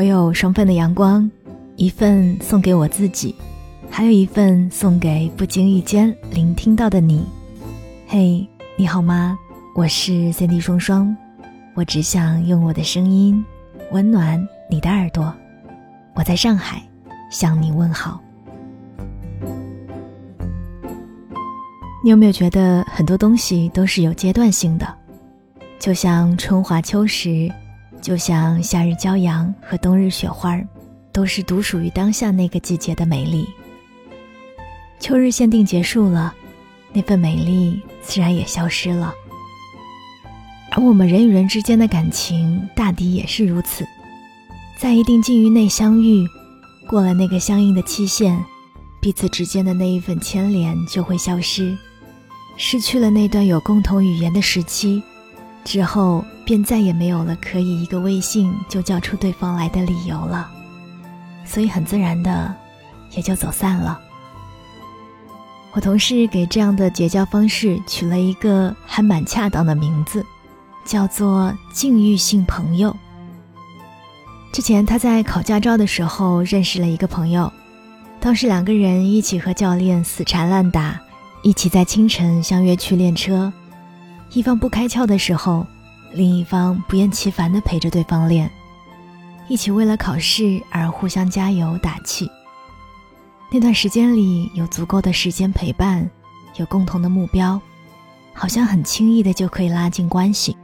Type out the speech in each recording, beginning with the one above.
我有双份的阳光，一份送给我自己，还有一份送给不经意间聆听到的你。嘿，你好吗？我是 c D 双双，我只想用我的声音温暖你的耳朵。我在上海向你问好。你有没有觉得很多东西都是有阶段性的？就像春华秋实，就像夏日骄阳和冬日雪花，都是独属于当下那个季节的美丽。秋日限定结束了，那份美丽自然也消失了。而我们人与人之间的感情，大抵也是如此，在一定境遇内相遇，过了那个相应的期限，彼此之间的那一份牵连就会消失，失去了那段有共同语言的时期。之后便再也没有了可以一个微信就叫出对方来的理由了，所以很自然的也就走散了。我同事给这样的结交方式取了一个还蛮恰当的名字，叫做“境遇性朋友”。之前他在考驾照的时候认识了一个朋友，当时两个人一起和教练死缠烂打，一起在清晨相约去练车。一方不开窍的时候，另一方不厌其烦地陪着对方练，一起为了考试而互相加油打气。那段时间里有足够的时间陪伴，有共同的目标，好像很轻易的就可以拉近关系。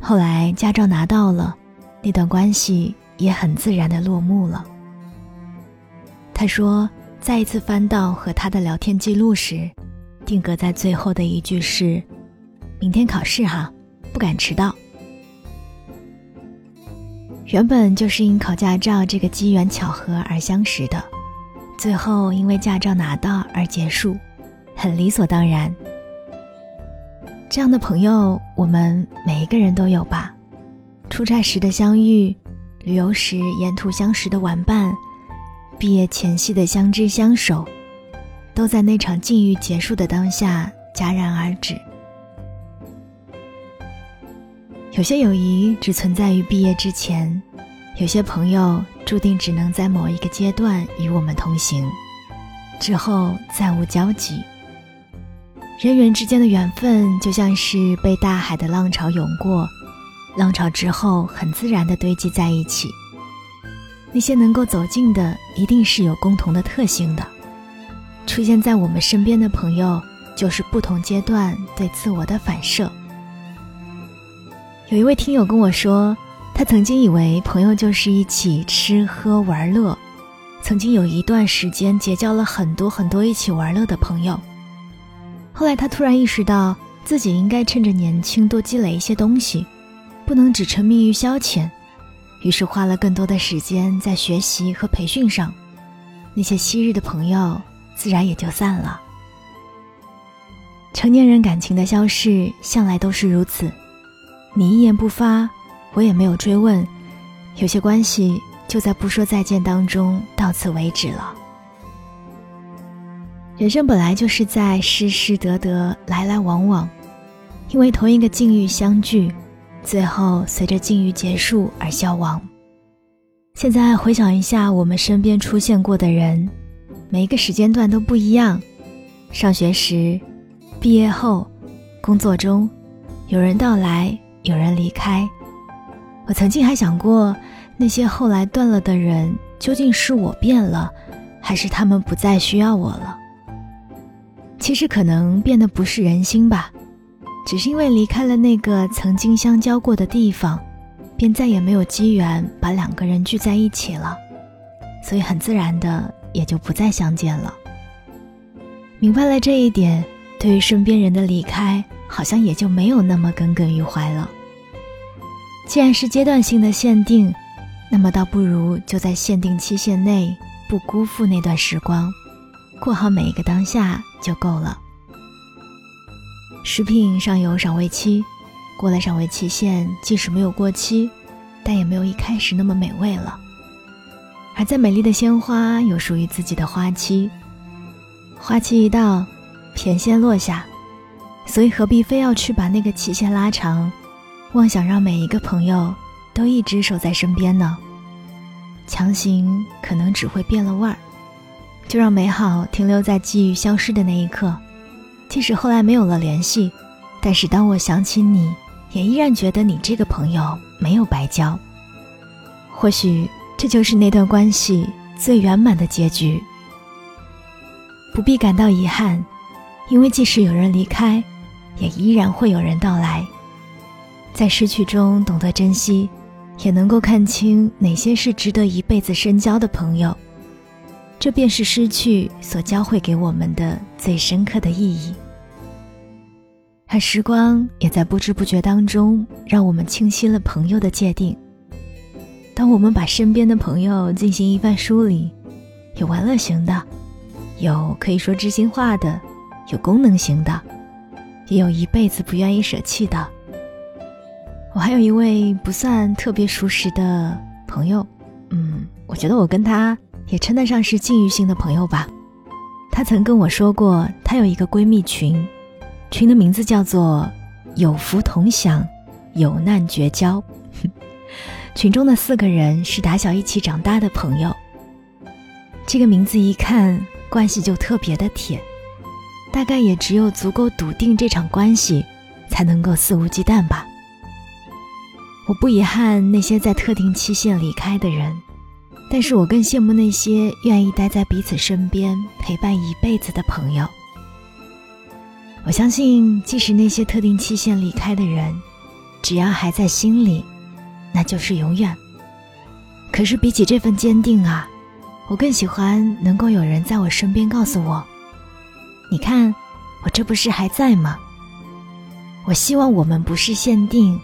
后来驾照拿到了，那段关系也很自然的落幕了。他说，再一次翻到和他的聊天记录时，定格在最后的一句是。明天考试哈，不敢迟到。原本就是因考驾照这个机缘巧合而相识的，最后因为驾照拿到而结束，很理所当然。这样的朋友，我们每一个人都有吧？出差时的相遇，旅游时沿途相识的玩伴，毕业前夕的相知相守，都在那场境遇结束的当下戛然而止。有些友谊只存在于毕业之前，有些朋友注定只能在某一个阶段与我们同行，之后再无交集。人与人之间的缘分就像是被大海的浪潮涌过，浪潮之后很自然的堆积在一起。那些能够走近的，一定是有共同的特性的。出现在我们身边的朋友，就是不同阶段对自我的反射。有一位听友跟我说，他曾经以为朋友就是一起吃喝玩乐，曾经有一段时间结交了很多很多一起玩乐的朋友。后来他突然意识到自己应该趁着年轻多积累一些东西，不能只沉迷于消遣，于是花了更多的时间在学习和培训上。那些昔日的朋友自然也就散了。成年人感情的消逝向来都是如此。你一言不发，我也没有追问，有些关系就在不说再见当中到此为止了。人生本来就是在失失得得、来来往往，因为同一个境遇相聚，最后随着境遇结束而消亡。现在回想一下我们身边出现过的人，每一个时间段都不一样。上学时，毕业后，工作中，有人到来。有人离开，我曾经还想过，那些后来断了的人，究竟是我变了，还是他们不再需要我了？其实可能变的不是人心吧，只是因为离开了那个曾经相交过的地方，便再也没有机缘把两个人聚在一起了，所以很自然的也就不再相见了。明白了这一点，对于身边人的离开，好像也就没有那么耿耿于怀了。既然是阶段性的限定，那么倒不如就在限定期限内，不辜负那段时光，过好每一个当下就够了。食品上有赏味期，过了赏味期限，即使没有过期，但也没有一开始那么美味了。而再美丽的鲜花有属于自己的花期，花期一到，便先落下，所以何必非要去把那个期限拉长？妄想让每一个朋友都一直守在身边呢，强行可能只会变了味儿。就让美好停留在记忆消失的那一刻，即使后来没有了联系，但是当我想起你，也依然觉得你这个朋友没有白交。或许这就是那段关系最圆满的结局。不必感到遗憾，因为即使有人离开，也依然会有人到来。在失去中懂得珍惜，也能够看清哪些是值得一辈子深交的朋友。这便是失去所教会给我们的最深刻的意义，而时光也在不知不觉当中让我们清晰了朋友的界定。当我们把身边的朋友进行一番梳理，有玩乐型的，有可以说知心话的，有功能型的，也有一辈子不愿意舍弃的。我还有一位不算特别熟识的朋友，嗯，我觉得我跟他。也称得上是境遇性的朋友吧。她曾跟我说过，她有一个闺蜜群，群的名字叫做“有福同享，有难绝交”。群中的四个人是打小一起长大的朋友。这个名字一看，关系就特别的铁。大概也只有足够笃定这场关系，才能够肆无忌惮吧。我不遗憾那些在特定期限离开的人。但是我更羡慕那些愿意待在彼此身边陪伴一辈子的朋友。我相信，即使那些特定期限离开的人，只要还在心里，那就是永远。可是比起这份坚定啊，我更喜欢能够有人在我身边告诉我：“你看，我这不是还在吗？”我希望我们不是限定，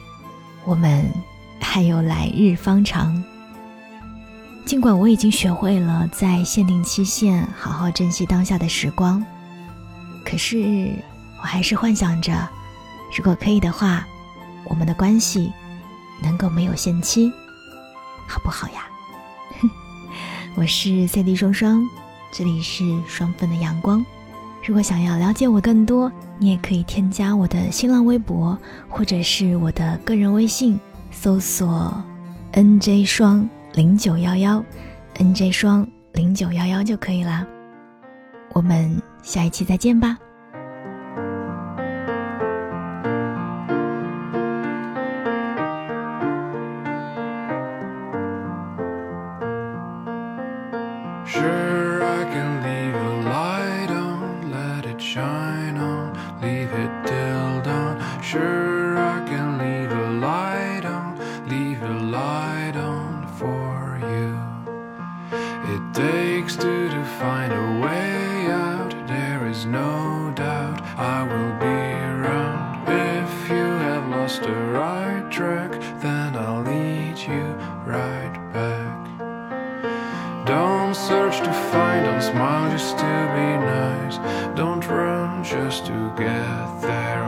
我们还有来日方长。尽管我已经学会了在限定期限好好珍惜当下的时光，可是我还是幻想着，如果可以的话，我们的关系能够没有限期，好不好呀？我是 CD 双双，这里是双份的阳光。如果想要了解我更多，你也可以添加我的新浪微博或者是我的个人微信，搜索 NJ 双。零九幺幺，NJ 双零九幺幺就可以啦。我们下一期再见吧。takes to define a way out. There is no doubt I will be around. If you have lost the right track, then I'll lead you right back. Don't search to find, don't smile just to be nice. Don't run just to get there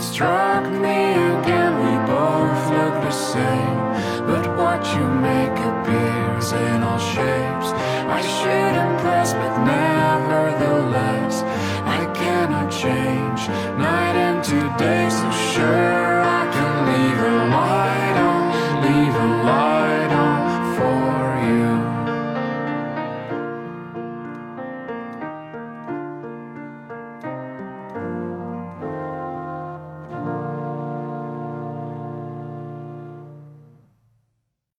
It struck me again, we both look the same. But what you make appears in all shapes. I should impress, but now.